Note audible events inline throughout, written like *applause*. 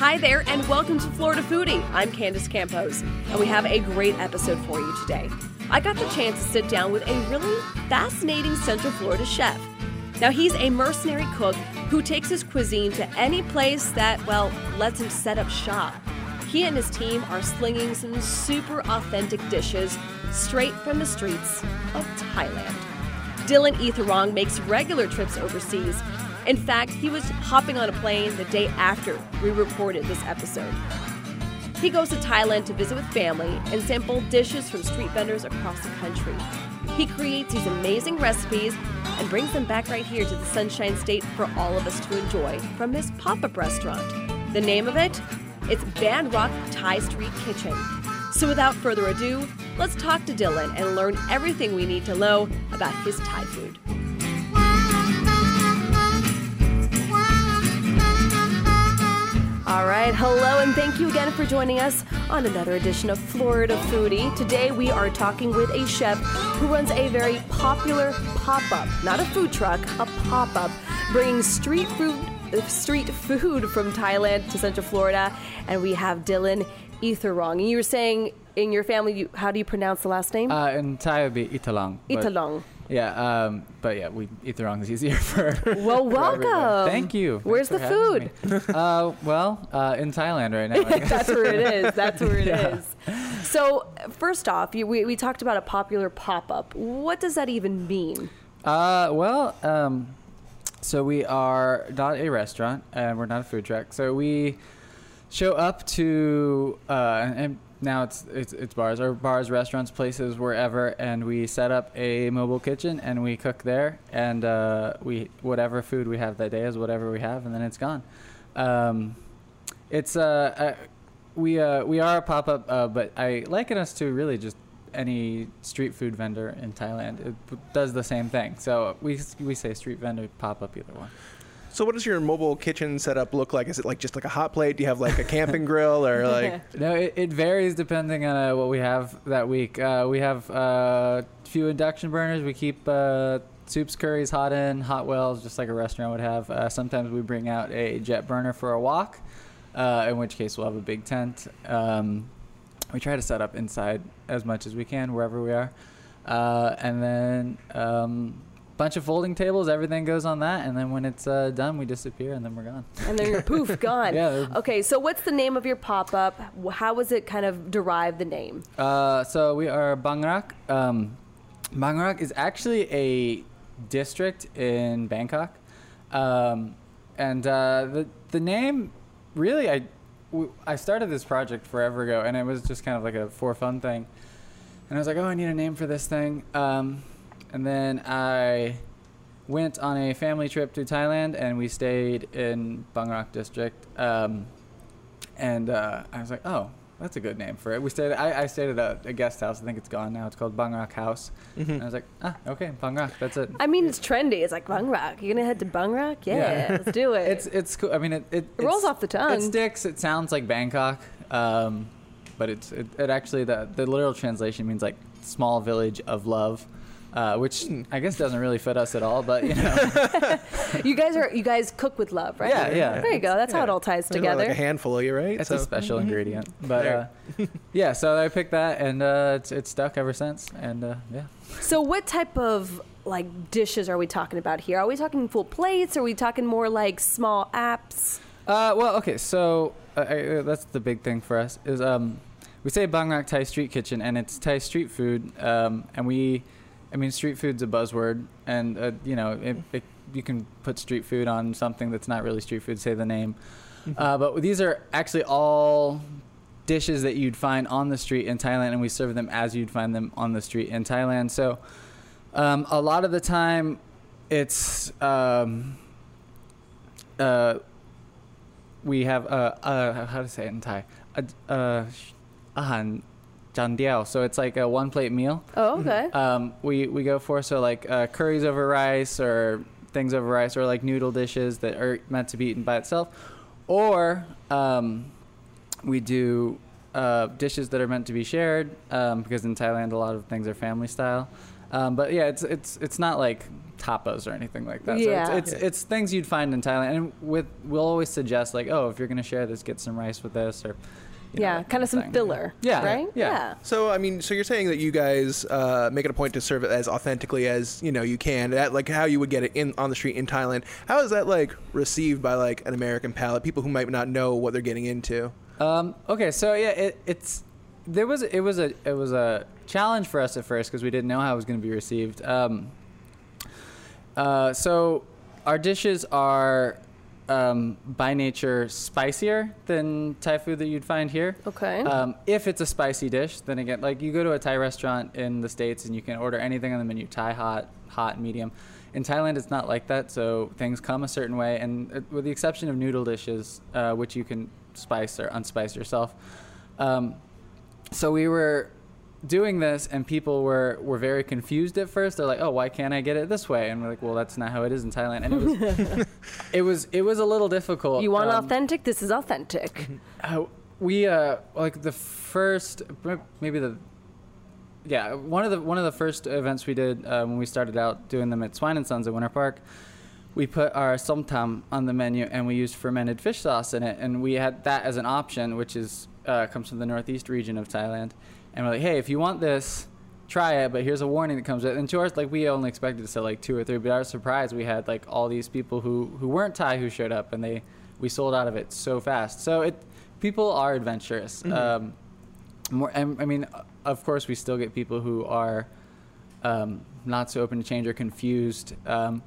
Hi there, and welcome to Florida Foodie. I'm Candace Campos, and we have a great episode for you today. I got the chance to sit down with a really fascinating Central Florida chef. Now, he's a mercenary cook who takes his cuisine to any place that, well, lets him set up shop. He and his team are slinging some super authentic dishes straight from the streets of Thailand. Dylan Etherong makes regular trips overseas. In fact, he was hopping on a plane the day after we recorded this episode. He goes to Thailand to visit with family and sample dishes from street vendors across the country. He creates these amazing recipes and brings them back right here to the Sunshine State for all of us to enjoy from his pop up restaurant. The name of it? It's Bangrak Thai Street Kitchen. So without further ado, let's talk to Dylan and learn everything we need to know about his Thai food. All right, hello, and thank you again for joining us on another edition of Florida Foodie. Today we are talking with a chef who runs a very popular pop up, not a food truck, a pop up, bringing street food. Street food from Thailand to Central Florida, and we have Dylan Etherong. You were saying in your family, you, how do you pronounce the last name? Uh, in Thai it would be Italong. but- Italong. Yeah, um, but yeah, we Italong is easier *laughs* for. Well, for welcome. Thank you. Where's the food? uh, well, uh, in Thailand right now. *laughs* That's where it is. That's where it *laughs* is. Yeah. So, first off, you, we, we talked about a popular pop up. What does that even mean? Uh, well, um, so we are not a restaurant and we're not a food truck. So we show up to uh, and now it's it's it's bars or bars, restaurants, places, wherever, and we set up a mobile kitchen and we cook there, and uh, we whatever food we have that day is whatever we have, and then it's gone. Um, it's uh, uh we uh we are a pop up, uh, but I liken us to really just any street food vendor in Thailand. It does the same thing. So we we say street vendor, pop up, either one. So what does your mobile kitchen setup look like? Is it like just like a hot plate? Do you have like a camping grill or *laughs* like? No, it, it varies depending on uh, what we have that week. Uh, we have uh, a few induction burners. We keep uh, soups, curries hot in, hot wells, just like a restaurant would have. Uh, sometimes we bring out a jet burner for a wok, uh, in which case we'll have a big tent. Um, we try to set up inside as much as we can wherever we are, uh, and then. Um, Bunch of folding tables, everything goes on that, and then when it's uh, done, we disappear, and then we're gone. And then you're poof, *laughs* gone. Yeah, Okay, so what's the name of your pop up? How was it kind of derived the name? Uh, so we are Bangrak. Um, Bangrak is actually a district in Bangkok, um, and uh, the the name really I w- I started this project forever ago, and it was just kind of like a for fun thing, and I was like, oh, I need a name for this thing, um, and then I went on a family trip to Thailand, and we stayed in Bangrak district. Um, and uh, I was like, oh, that's a good name for it. We stayed. I, I stayed at a, a guest house. I think it's gone now. It's called Bangrak House. And I was like, ah, okay, Bangrak. That's it. I mean, it's trendy. It's like Bangrak. You're gonna head to Bangrak? Yeah, Yeah. let's do *laughs* it. It's it's cool. I mean, it it, It rolls off the tongue. It sticks. It sounds like Bangkok, um, but it's it, it actually the the literal translation means like small village of love. Uh, which. I guess doesn't really fit us at all, but you know, *laughs* you guys are you guys cook with love, right? Yeah, yeah. There you go. That's how it all ties There's together. like a handful of you, right? it's So- a special ingredient. But uh, yeah, so I picked that, and uh, it's it's stuck ever since, and uh, yeah. So, what type of like dishes are we talking about here? Are we talking full plates? Are we talking more like small apps? Uh, well, okay, so uh, uh, that's the big thing for us is um, we say Bangrak Thai Street Kitchen, and it's Thai street food, um, and we, I mean, street food's a buzzword, and uh, you know, it, it, you can put street food on something that's not really street food, say the name, uh, but these are actually all dishes that you'd find on the street in Thailand, and we serve them as you'd find them on the street in Thailand. So, um, a lot of the time, it's um, uh, we have uh, uh how to say it in Thai? Uh, uh ahan jan diao so it's like a one plate meal Oh, okay. um we we go for so like uh, curries over rice or things over rice or like noodle dishes that are meant to be eaten by itself or um we do uh, dishes that are meant to be shared um, because in Thailand a lot of things are family style Um, but yeah, it's it's it's not like tapas or anything like that. Yeah. So it's, it's it's things you'd find in Thailand, and with we'll always suggest like, oh, if you're gonna share this, get some rice with this, or you know, yeah, that kind of some thing. filler. Yeah, Right. yeah. So I mean, so you're saying that you guys uh, make it a point to serve it as authentically as you know you can, that like how you would get it in on the street in Thailand. How is that like received by like an American palate? People who might not know what they're getting into. Um, okay, so yeah, it, it's there was it was a it was a challenge for us at first because we didn't know how it was going to be received. Um, uh, so our dishes are um, by nature spicier than Thai food that you'd find here. Okay. Um, if it's a spicy dish, then again, like you go to a Thai restaurant in the States and you can order anything on the menu Thai, hot, hot, medium. In Thailand, it's not like that, so things come a certain way. And uh, with the exception of noodle dishes, uh, which you can spice or unspice yourself. Um, so we were doing this, and people were, were very confused at first. They're like, oh, why can't I get it this way? And we're like, well, that's not how it is in Thailand. And it was, *laughs* it was, it was a little difficult. you want Um, authentic? This is authentic. *laughs* uh, we uh like the first maybe the yeah one of the one of the first events we did uh, when we started out doing them at Swine and Sons at Winter Park. We put our somtam on the menu and we used fermented fish sauce in it, and we had that as an option, which is uh, comes from the northeast region of Thailand. And we're like, hey, if you want this, try it, but here's a warning that comes with. it. And to ours, like we only expected to sell like two or three, but our surprise, we had like all these people who who weren't Thai who showed up, and they we sold out of it so fast. So it people are adventurous. Mhm. Um, more, I, I mean, of course, we still get people who are um, not so open to change or confused. Um,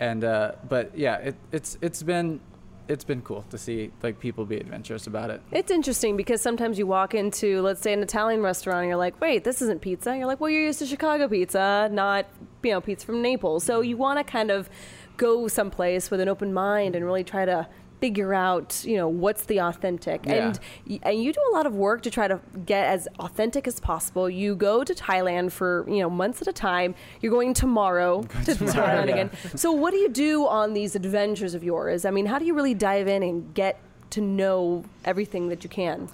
and uh, but yeah, it, it's it's been it's been cool to see like people be adventurous about it. It's interesting because sometimes you walk into, let's say, an Italian restaurant, and you're like, "Wait, this isn't pizza." You're like, "Well, you're used to Chicago pizza, not you know pizza from Naples." So you want to kind of go someplace with an open mind and really try to figure out, you know, what's the authentic. Yeah. And and you do a lot of work to try to get as authentic as possible. You go to Thailand for you know months at a time. You're going tomorrow *laughs* to tomorrow, Thailand yeah. again. So what do you do on these adventures of yours? I mean, how do you really dive in and get to know everything that you can?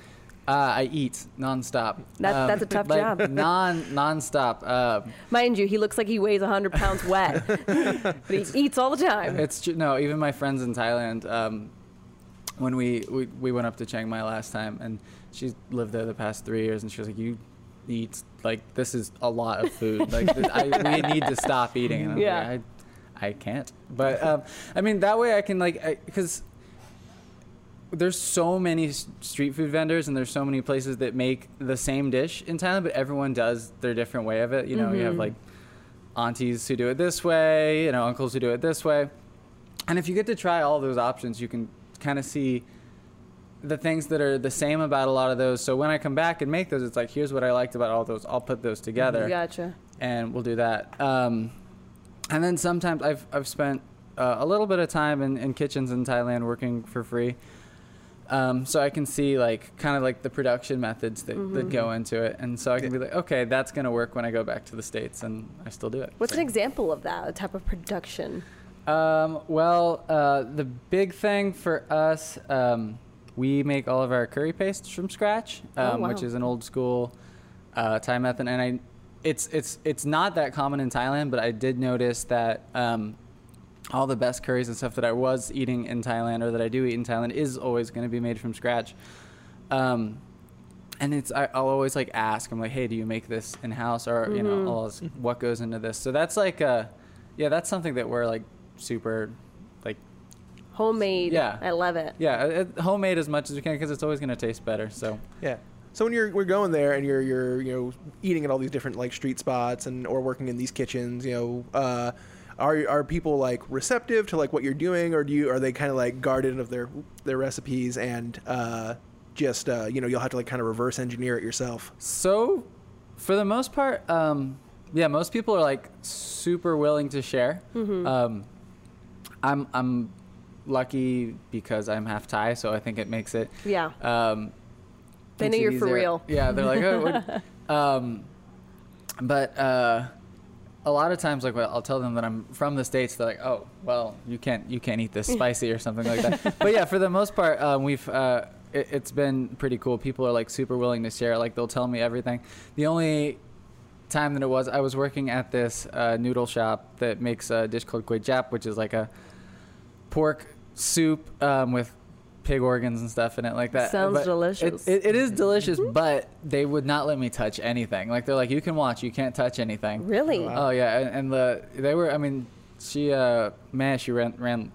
Uh, I eat nonstop. That- that's a tough *laughs* like, job. *laughs* Non nonstop. Um, Mind you, he looks like he weighs 100 pounds wet, *laughs* but he eats all the time. It's true. No, even my friends in Thailand, um, when we, we we went up to Chiang Mai last time, and she's lived there the past three years, and she was like, "You eat like this is a lot of food. Like th- I, we need to stop eating." And I'm Yeah. like, I, I can't. But um, I mean, that way I can like because. There's so many street food vendors and there's so many places that make the same dish in Thailand, but everyone does their different way of it. You know, you have Mhm. like aunties who do it this way, you know, uncles who do it this way. And if you get to try all those options, you can kind of see the things that are the same about a lot of those. So when I come back and make those, it's like, here's what I liked about all those. I'll put those together Gotcha. and we'll do that. Um, and then sometimes I've, I've spent uh, a little bit of time in, in kitchens in Thailand working for free. Um, so I can see like kind of like the production methods that, that Mhm. go into it. And so I can be like, okay, that's going to work when I go back to the States and I still do it. What's an example of that, a type of production? Um, well, uh, the big thing for us, um, we make all of our curry pastes from scratch, Oh, um, which is an old school uh, Thai method, and I, it's it's it's not that common in Thailand, but I did notice that um, all the best curries and stuff that I was eating in Thailand or that I do eat in Thailand is always going to be made from scratch. Um, and it's I, I'll always like ask I'm like, hey, do you make this in house or you know. I'll ask, what goes into this? So that's like uh, yeah, that's something that we're like super like Homemade. Yeah. I love it. yeah, uh, uh, homemade as much as we can because it's always going to taste better. So Yeah. So when you're we're going there and you're you're you know eating at all these different like street spots and or working in these kitchens, you know, uh, are are people like receptive to like what you're doing, or do you are they kind of like guarded of their their recipes and uh, just uh, you know you'll have to like kind of reverse engineer it yourself? So, for the most part, um, yeah, most people are like super willing to share. Mhm. Um, I'm I'm lucky because I'm half Thai, so I think it makes it. Yeah. Um, They know you're for real. Yeah, they're like, oh, *laughs* um, but uh, a lot of times, like, well, I'll tell them that I'm from the states. They're like, oh, well, you can't you can't eat this *laughs* spicy or something like that. but yeah, for the most part, um, we've. Uh, it, it's been pretty cool. People are like super willing to share. Like they'll tell me everything. The only time that it was. I was working at this uh, noodle shop that makes a dish called Kway Jap, which is like a pork soup um, with pig organs and stuff in it like that. Sounds But delicious. It, it is delicious, Mm-hmm. but they would not let me touch anything. Like they're like, you can watch, you can't touch anything. Really? Wow. Oh yeah, and, and the they were. I mean, she uh man, she ran ran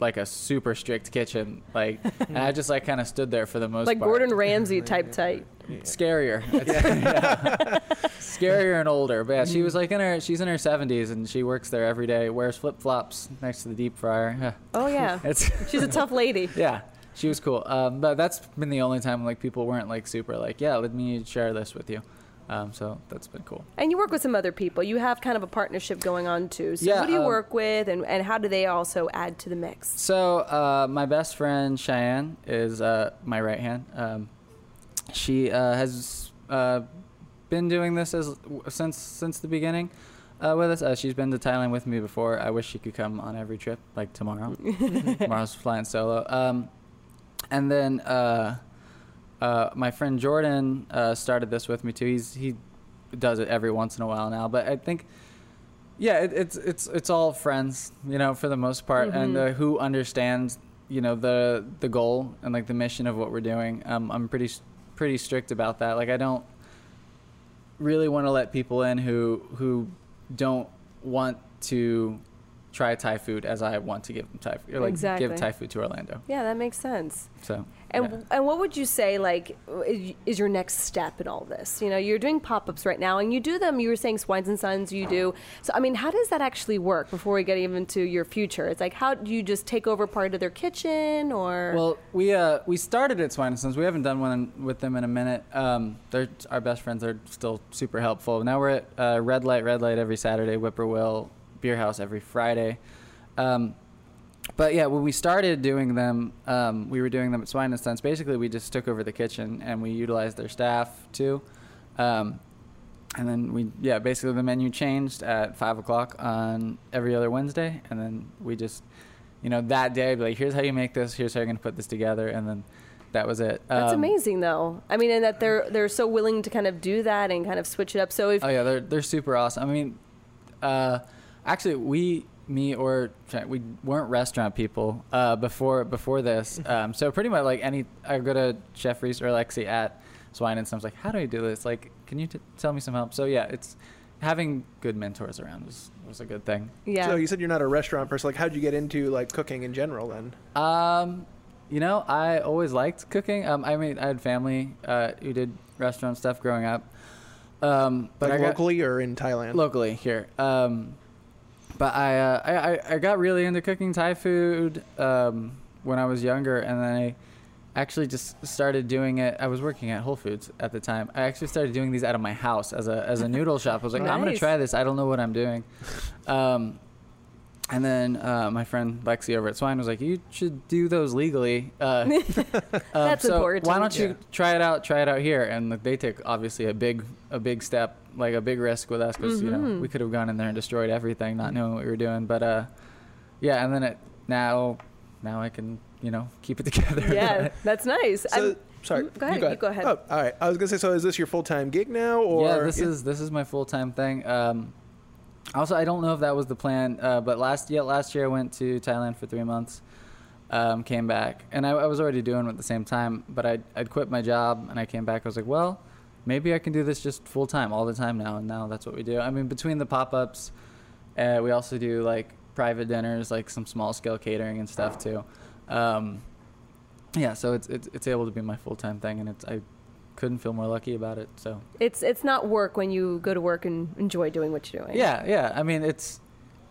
like a super strict kitchen. Like, and I just like kind of stood there for the most Like part. Gordon Ramsay type tight. Scarier. *laughs* Yeah. Scarier and older. But yeah, she was like in her she's in her 70s and she works there every day. Wears flip flops next to the deep fryer. Oh yeah. *laughs* It's She's a tough lady. yeah. She was cool. Um, but that's been the only time like people weren't like super like yeah let me share this with you. Um, so that's been cool. And you work with some other people. You have kind of a partnership going on too. So Yeah, who do you um, work with and, and how do they also add to the mix? So uh, my best friend Cheyenne is uh, my right hand. Um, she uh, has uh, been doing this as since since the beginning uh, with us. Uh, she's been to Thailand with me before. I wish she could come on every trip, like tomorrow. *laughs* Tomorrow's flying solo. Um, and then uh, uh, my friend Jordan uh, started this with me too. He's he does it every once in a while now, but I think yeah, it, it's it's it's all friends, you know, for the most part, and Mhm. uh, who understands, you know, the the goal and like the mission of what we're doing. Um, I'm pretty pretty strict about that. Like I don't really want to let people in who who don't want to try Thai food as I want to give them Thai food, or like Exactly. give Thai food to Orlando. Yeah, that makes sense. So And yeah. and what would you say like is- your next step in all this? You know, you're doing pop-ups right now and you do them. You were saying Swines and Sons, you do. So I mean, how does that actually work before we get even to your future? It's like how do you just take over part of their kitchen or Well, we uh we started at Swines and Sons. We haven't done one with them in a minute. Um, they're our best friends. They're still super helpful. Now we're at uh, Red Light, Red Light every Saturday. Whippoorwill Beer House every Friday. Um, but yeah, when we started doing them, um, we were doing them at Swine and Sons. Basically, we just took over the kitchen and we utilized their staff too. Um, and then we, yeah, basically the menu changed at five o'clock on every other Wednesday, and then we just, you know, that day, be like, here's how you make this, here's how you're gonna put this together, and then that was it. That's Um, amazing, though. I mean, and that they're they're so willing to kind of do that and kind of switch it up. So if Oh yeah, they're they're super awesome. I mean, uh, actually, we, me or we weren't restaurant people uh, before before this. *laughs* Um, so pretty much like any, I go to Chef Reese or Lexi at Swine and Sons. Like, how do I do this? Like, can you t- tell me some help? So yeah, it's having good mentors around was was a good thing. yeah, So you said you're not a restaurant person. Like, how'd you get into like cooking in general then? Um, you know, I always liked cooking. Um, I mean, I had family uh, who did restaurant stuff growing up. Um, but Like I got, locally or in Thailand? locally here. Um, but I, uh, I, I- got really into cooking Thai food um, when I was younger, and then I actually just started doing it. I was working at Whole Foods at the time. I actually started doing these out of my house as a as a *laughs* noodle shop. I was like, I'm gonna try this. I don't know what I'm doing. Um, and then uh, my friend Lexi over at Swine was like, "You should do those legally." Uh, *laughs* um, That's so important. Why don't you Yeah. try it out? Try it out here, and like, they take obviously a big a big step, like a big risk with us because you know Mhm. we could have gone in there and destroyed everything, not knowing what we were doing. But uh, yeah, and then it now now I can you know keep it *laughs* together. yeah, that's nice. So, I'm- sorry. Mm, go ahead, you go ahead. Oh, all right. I was gonna say. So is this your full time gig now, or yeah, this is this is my full time thing. Um, also, I don't know if that was the plan, uh, but last yeah last year I went to Thailand for three months, um, came back, and I, I was already doing it at the same time. But I I'd quit my job and I came back. I was like, well, maybe I can do this just full time all the time now. And now that's what we do. I mean, between the pop ups, uh, we also do like private dinners, like some small scale catering and stuff too. Um, yeah, so it's, it's it's able to be my full time thing, and it's I couldn't feel more lucky about it. So. It's it's not work when you go to work and enjoy doing what you're doing. Yeah, yeah. I mean, it's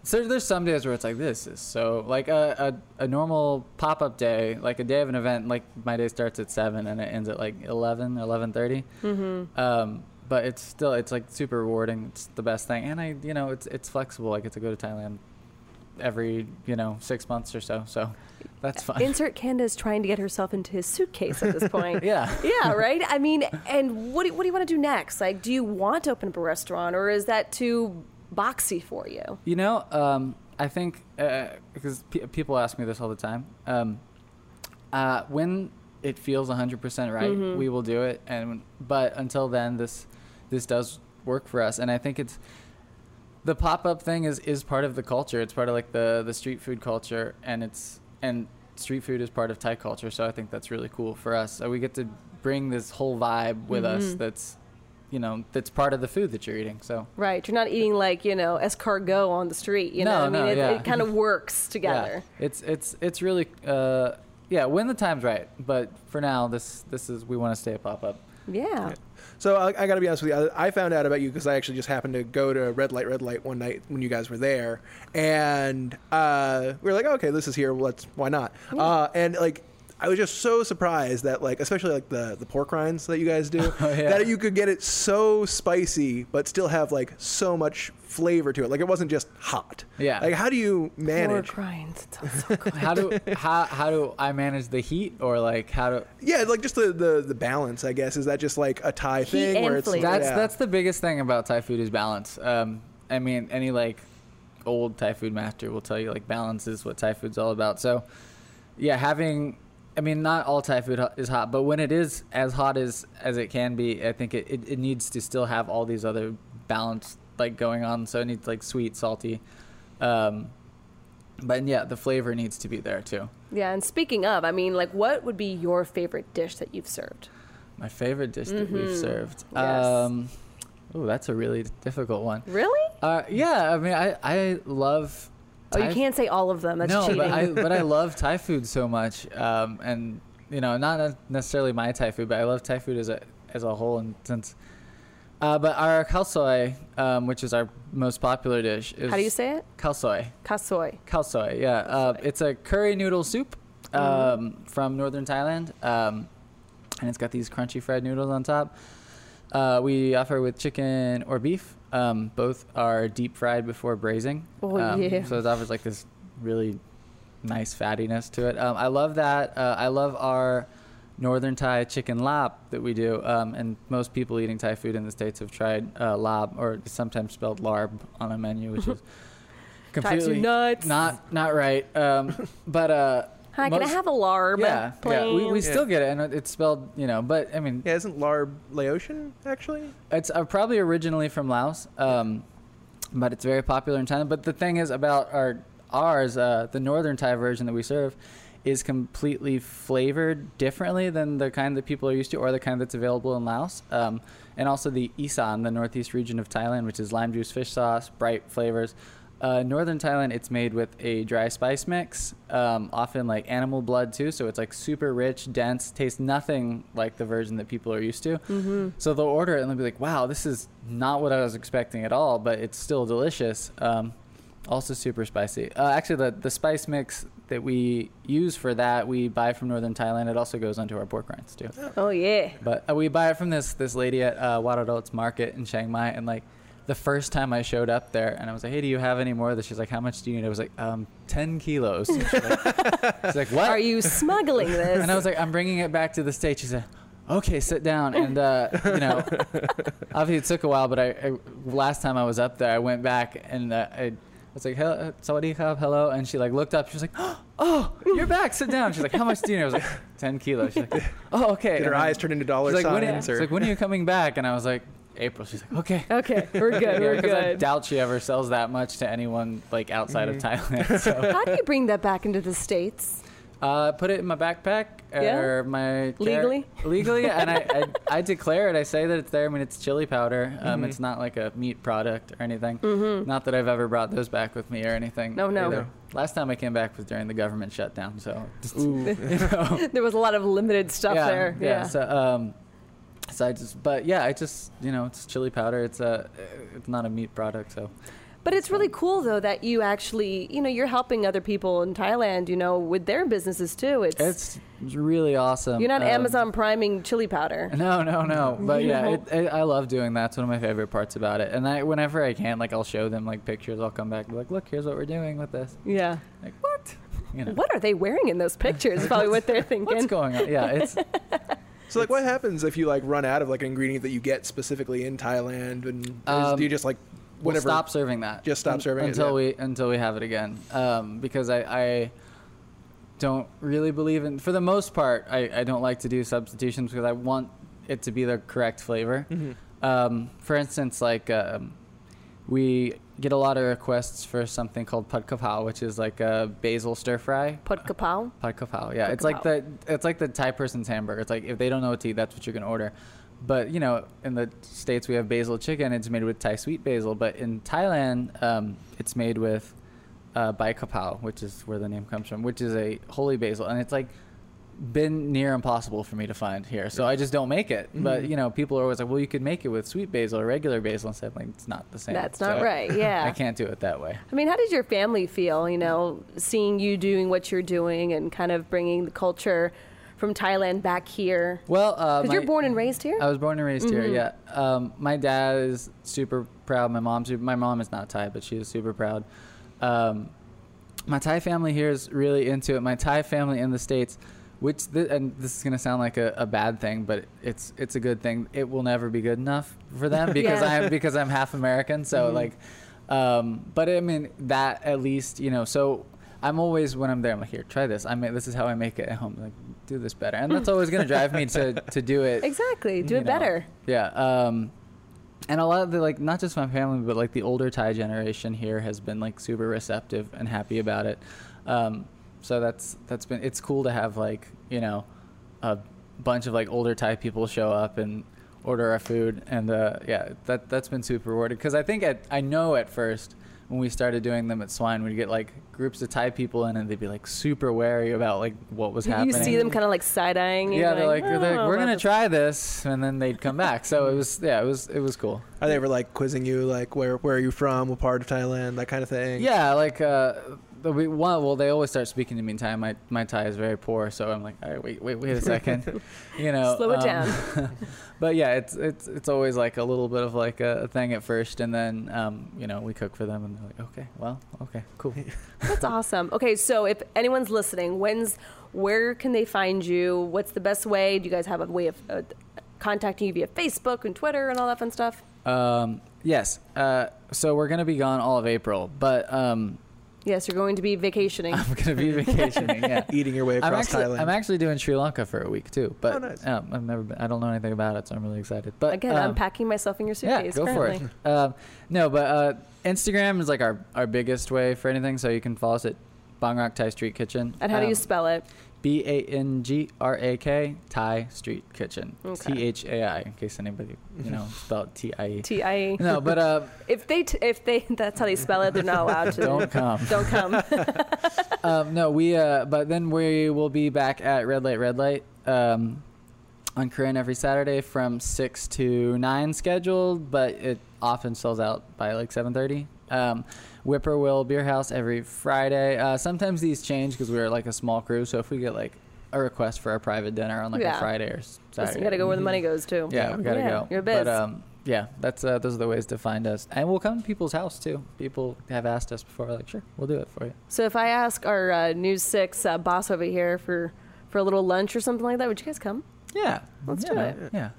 so there's some days where it's like this is so like a a, a normal pop up day, like a day of an event. Like my day starts at seven and it ends at like 11, 11.30. Mm-hmm. Um, but it's still it's like super rewarding. It's the best thing, and I you know it's it's flexible. I get to go to Thailand every you know six months or so. So that's fine. Insert Candace trying to get herself into his suitcase at this point. *laughs* yeah. *laughs* yeah, right. I mean, and what do, what do you want to do next? Like, do you want to open up a restaurant, or is that too boxy for you? You know, um, I think uh, because pe people ask me this all the time. Um, uh, when it feels 100% right, Mhm. we will do it. And but until then, this this does work for us, and I think it's the pop up thing is is part of the culture. It's part of like the the street food culture, and it's and street food is part of Thai culture. So I think that's really cool for us. So we get to bring this whole vibe with us. Mhm. That's you know that's part of the food that you're eating. So Right. You're not eating like, you know, escargot on the street. You know, No, I mean, no, it, yeah. it kind of works together. Yeah, it's it's it's really uh, yeah when the time's right. But for now, this this is we want to stay a pop up. Yeah. So I, I got to be honest with you. I, I found out about you because I actually just happened to go to Red Light, Red Light one night when you guys were there, and uh, we were like, okay, this is here. Let's why not? Uh, and like. I was just so surprised that, like, especially like the the pork rinds that you guys do, *laughs* Oh, yeah. that you could get it so spicy but still have like so much flavor to it. Like, it wasn't just hot. Yeah. Like, how do you manage? Pork rinds. It so *laughs* good. How do *laughs* how how do I manage the heat or like how do Yeah, like just the, the the balance. I guess is that just like a Thai Heat thing where it's flavor. That's yeah. that's the biggest thing about Thai food is balance. Um, I mean, any like old Thai food master will tell you like balance is what Thai food's all about. So, yeah, having I mean, not all Thai food is hot, but when it is as hot as as it can be, I think it, it, it needs to still have all these other balance like going on. So it needs like sweet, salty. Um, but yeah, the flavor needs to be there too. Yeah. And speaking of, I mean, like, what would be your favorite dish that you've served? My favorite dish that we've Mhm. served. Yes. Um, oh, that's a really difficult one. Really? Uh, yeah, I mean, I, I love. Oh, you Thai- can't say all of them. That's no, cheating. but I but I *laughs* love Thai food so much, um, and you know, not necessarily my Thai food, but I love Thai food as a as a whole. And since, uh, but our khao soi, um, which is our most popular dish, is How do you say it? Kasoy. Khao soi, yeah. Uh, it's a curry noodle soup um, from northern Thailand, um, and it's got these crunchy fried noodles on top. Uh, we offer with chicken or beef. Um, both are deep fried before braising. Oh, um, yeah. So it offers like this really nice fattiness to it. Um, I love that. Uh, I love our northern Thai chicken lap that we do. Um, and most people eating Thai food in the states have tried uh, lab, or sometimes spelled larb on a menu, which is *laughs* completely nuts. not not right. Um, *laughs* but uh, Hi, can I have a larb? yeah, yeah, we, we please? still get it, and it's spelled, you know. But I mean, Yeah, isn't larb Laotian actually? it's uh, probably originally from Laos, um, but it's very popular in China. But the thing is about our ours, uh, the northern Thai version that we serve, is completely flavored differently than the kind that people are used to, or the kind that's available in Laos. Um, and also the Isan, the northeast region of Thailand, which is lime juice, fish sauce, bright flavors. Uh, northern Thailand, it's made with a dry spice mix, um, often like animal blood too. So it's like super rich, dense, tastes nothing like the version that people are used to. Mm-hmm. So they'll order it and they'll be like, "Wow, this is not what I was expecting at all," but it's still delicious. Um, also super spicy. Uh, actually, the the spice mix that we use for that we buy from northern Thailand. It also goes onto our pork rinds too. Oh yeah. But uh, we buy it from this this lady at uh, Warorot Market in Chiang Mai, and like the first time I showed up there, and I was like, "Hey, do you have any more?" of this?" She's like, "How much do you need?" I was like, "Um, ten kilos." She's like, *laughs* she's like, "What?" Are you smuggling *laughs* this? And I was like, I'm bringing it back to the state. She said, okay, sit down. And, uh, you know, *laughs* obviously it took a while, but I, I last time I was up there, I went back and uh, I was like, hello, sawadee krap, hello. And she like looked up. She was like, oh, you're back. Sit down. She's like, how much do you need? I was like, 10 kilos. She's like, oh, okay. Did her And eyes turn into dollar she's like, when, signs? she's like, when are you coming back? And I was like, April. She's like, okay. okay, we're good. *laughs* Yeah, we're 'cause I good. doubt she ever sells that much to anyone like outside of Thailand. *laughs* So How do you bring that back into the states? Uh, put it in my backpack Yeah? or my car- Legally? legally, and I, I *laughs* I declare it. I say that it's there. I mean, it's chili powder. Um, Mhm. It's not like a meat product or anything. Mm-hmm. Not that I've ever brought those back with me or anything. No, no. either. Last time I came back was during the government shutdown, so just, Ooh. you know. There was a lot of limited stuff yeah, there. Yeah. Yeah. So um, I but yeah, I just you know, it's chili powder. It's a, it's not a meat product, so. But it's really cool though that you actually, you know, you're helping other people in Thailand, you know, with their businesses too. It's, It's really awesome. you're not Um, Amazon priming chili powder. *laughs* No, no, no. But yeah, it, it, I love doing that. It's one of my favorite parts about it. And I, whenever I can, like, I'll show them like pictures. I'll come back and be like, "Look, here's what we're doing with this." Yeah. Like, what? You know, What are they wearing in those pictures? Probably what they're *laughs* thinking. what's going on? Yeah, it's *laughs* So like, what happens if you like run out of like an ingredient that you get specifically in Thailand, and Um, do you just like we'll whatever? stop serving that. Just stop Un- serving it, until yeah. we until we have it again. Um, because I, I don't really believe in. For the most part, I, I don't like to do substitutions because I want it to be the correct flavor. Mhm. Um, for instance, like um, we get a lot of requests for something called pad kapow, which is like a basil stir fry. Put kapow. Pad kapow, yeah. Pad it's like the it's like the Thai person's hamburger. It's like if they don't know what to eat, that's what you're gonna order. But you know, in the states we have basil chicken. It's made with Thai sweet basil. But in Thailand, um, it's made with uh, bai kapow, which is where the name comes from, which is a holy basil, and it's like been near impossible for me to find here. So I just don't make it. But Mhm. you know, people are always like, "Well, you could make it with sweet basil or regular basil." And stuff like it's not the same. That's not So right. *laughs* Yeah. I can't do it that way. I mean, how does your family feel, you know, seeing you doing what you're doing and kind of bringing the culture from Thailand back here? Well, uh, Because you're born and raised here? I was born and raised here. Mhm. Yeah. Um, my dad is super proud. My mom's super, my mom is not Thai, but she is super proud. Um, my Thai family here is really into it. My Thai family in the states, which th- and this is gonna sound like a, a bad thing, but it's it's a good thing. It will never be good enough for them *laughs* because Yeah. I'm because I'm half American. So Mhm. like, um, but I mean that at least you know. So I'm always when I'm there, I'm like, here, try this. I mean, this is how I make it at home. Like, do this better, and that's always gonna drive me to to do it *laughs* exactly. Do it know. better. yeah. Um, and a lot of the like, not just my family, but like the older Thai generation here has been like super receptive and happy about it. Um, so that's that's been it's cool to have like you know a bunch of like older Thai people show up and order our food, and uh, yeah, that that's been super rewarding because I think at I know at first when we started doing them at Swine, we'd get like groups of Thai people in, and they'd be like super wary about like what was You happening. You see them kind of like side eyeing. You. Yeah, they're like, "I they're like we're gonna this." try this, and then they'd come back. So it was, yeah, it was, it was cool. Are they ever like quizzing you, like where where are you from, what part of Thailand, that kind of thing? Yeah, like uh, the we, one, well, they always start speaking to me in Thai. My my Thai is very poor, so I'm like, all right, wait, wait, wait a second, *laughs* you know. Slow it um, down. *laughs* but yeah, it's it's it's always like a little bit of like a, a thing at first, and then um, you know, we cook for them, and they're like, okay, well, okay, cool. *laughs* That's awesome. Okay, so if anyone's listening, when's where can they find you? What's the best way? Do you guys have a way of uh, contacting you via Facebook and Twitter and all that fun stuff? Um, yes. Uh, so we're gonna be gone all of April, but um, Yes, you're going to be vacationing. I'm gonna be *laughs* vacationing. Yeah. *laughs* Eating your way I'm across actually, Thailand. I'm actually doing Sri Lanka for a week too, but Oh, nice. um, I've never been. I don't know anything about it, so I'm really excited. But Again, um, I'm packing myself in your suitcase. yeah, suitcase go currently. for it. Um, no, but uh, Instagram is like our, our biggest way for anything, so you can follow us at Bangrak Thai Street Kitchen. And how do you Um, spell it? B A N G R A K Thai Street Kitchen. Okay. T H A I, in case anybody you know *laughs* spelled T I E. T I E. No, but uh, *laughs* If they t- if they that's how they spell it, they're not allowed to. don't come. *laughs* Don't come. um, no, we. Uh, but then we will be back at Red Light, Red Light um, on Korean every Saturday from six to nine scheduled, but it often sells out by like seven thirty. Um, Whippoorwill Beer House every Friday. Uh, sometimes these change because we're like a small crew. So if we get like a request for a private dinner on like Yeah. a Friday or Saturday, Listen, you got to go where the money goes too. Yeah, we gotta Yeah, go. You're biz. But um, yeah, that's uh, those are the ways to find us, and we'll come to people's house too. People have asked us before, like, sure, we'll do it for you. so if I ask our uh, News Six uh, boss over here for for a little lunch or something like that, would you guys come? Yeah, Let's you do it. Yeah.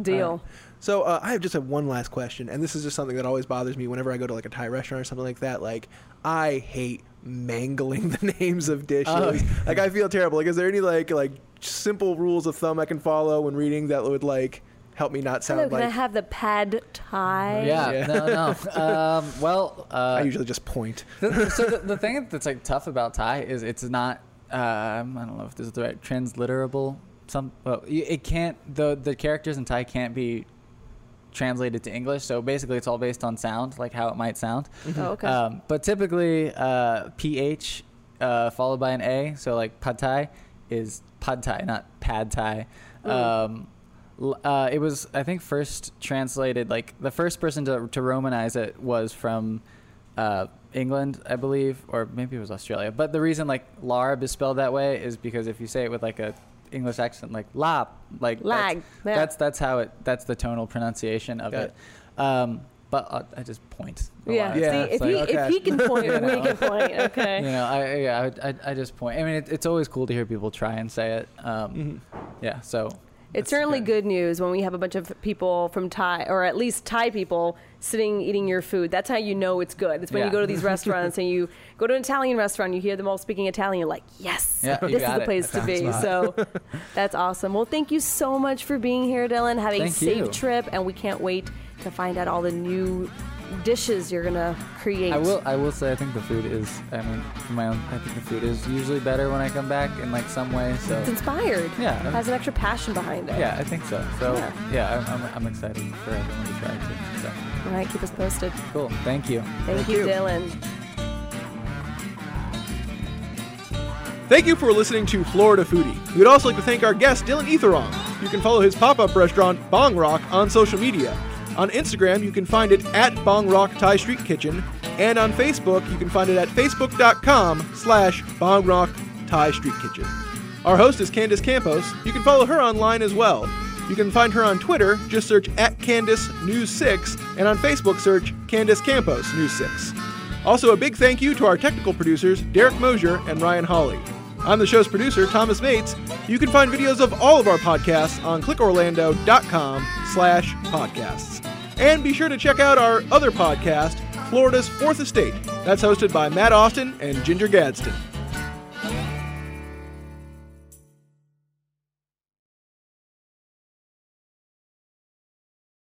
Deal. So uh, I have just have one last question, and this is just something that always bothers me whenever I go to like a Thai restaurant or something like that. Like I hate mangling *laughs* the names of dishes. Oh. like I feel terrible. Like, is there any like like simple rules of thumb I can follow when reading that would like help me not sound Hello, can like I have the pad thai? Yeah, Yeah. no, no. Um, well, *laughs* uh, I usually just point. the, so the, the thing that's like tough about Thai is it's not. Um, I don't know if this is the right transliterable. Some well, it can't. The the characters in Thai can't be translated to English. So basically, it's all based on sound, like how it might sound. Oh, okay. Um, but typically, uh, ph uh, followed by an a. So like pad thai is pad thai, not pad thai. Mm. Um, uh, it was I think first translated like the first person to to Romanize it was from uh, England, I believe, or maybe it was Australia. But the reason like larb is spelled that way is because if you say it with like a English accent, like lap, like that's- Yeah. that's that's how it that's the tonal pronunciation of Got it. Um, but uh, I just point. a yeah. lot. Yeah, See, if like, he okay. if he can *laughs* point, You we can point. Okay. You know, I yeah, I, I, I just point. I mean, it, it's always cool to hear people try and say it. Um, Mhm. Yeah, so It's certainly good news when we have a bunch of people from Thai, or at least Thai people, sitting eating your food. That's how you know it's good. It's when you go to these *laughs* restaurants and you go to an Italian restaurant, you hear them all speaking Italian, you're like, yes, Yeah, this is got the it. place to be. spot. So *laughs* that's awesome. Well, thank you so much for being here, Dylan. Have a Thank safe you. trip, and we can't wait to find out all the new dishes you're gonna create. I will. I will say. I think the food is. I mean, for my own. I think the food is usually better when I come back in like some way. So It's inspired. Yeah. it has an extra passion behind it. yeah, I think so. So Yeah. yeah, I'm, I'm, I'm excited for everyone to try it too. So All right, keep us posted. cool. Thank you. Thank, Thank you, you. Dylan. Thank you for listening to Florida Foodie. We would also like to thank our guest, Dylan Etherong. You can follow his pop up restaurant, Bangrak, on social media. On Instagram, you can find it at Bangrak Thai Street Kitchen, and on Facebook, you can find it at facebook.com slash Bangrak Thai Street Kitchen. Our host is Candace Campos. You can follow her online as well. You can find her on Twitter, just search at Candace News 6, and on Facebook, search Candace Campos News 6. Also, a big thank you to our technical producers, Derek Mosier and Ryan Hawley. I'm the show's producer, Thomas Mates. You can find videos of all of our podcasts on clickorlando.com slash podcasts. And be sure to check out our other podcast, Florida's Fourth Estate. That's hosted by Matt Austin and Ginger Gadsden.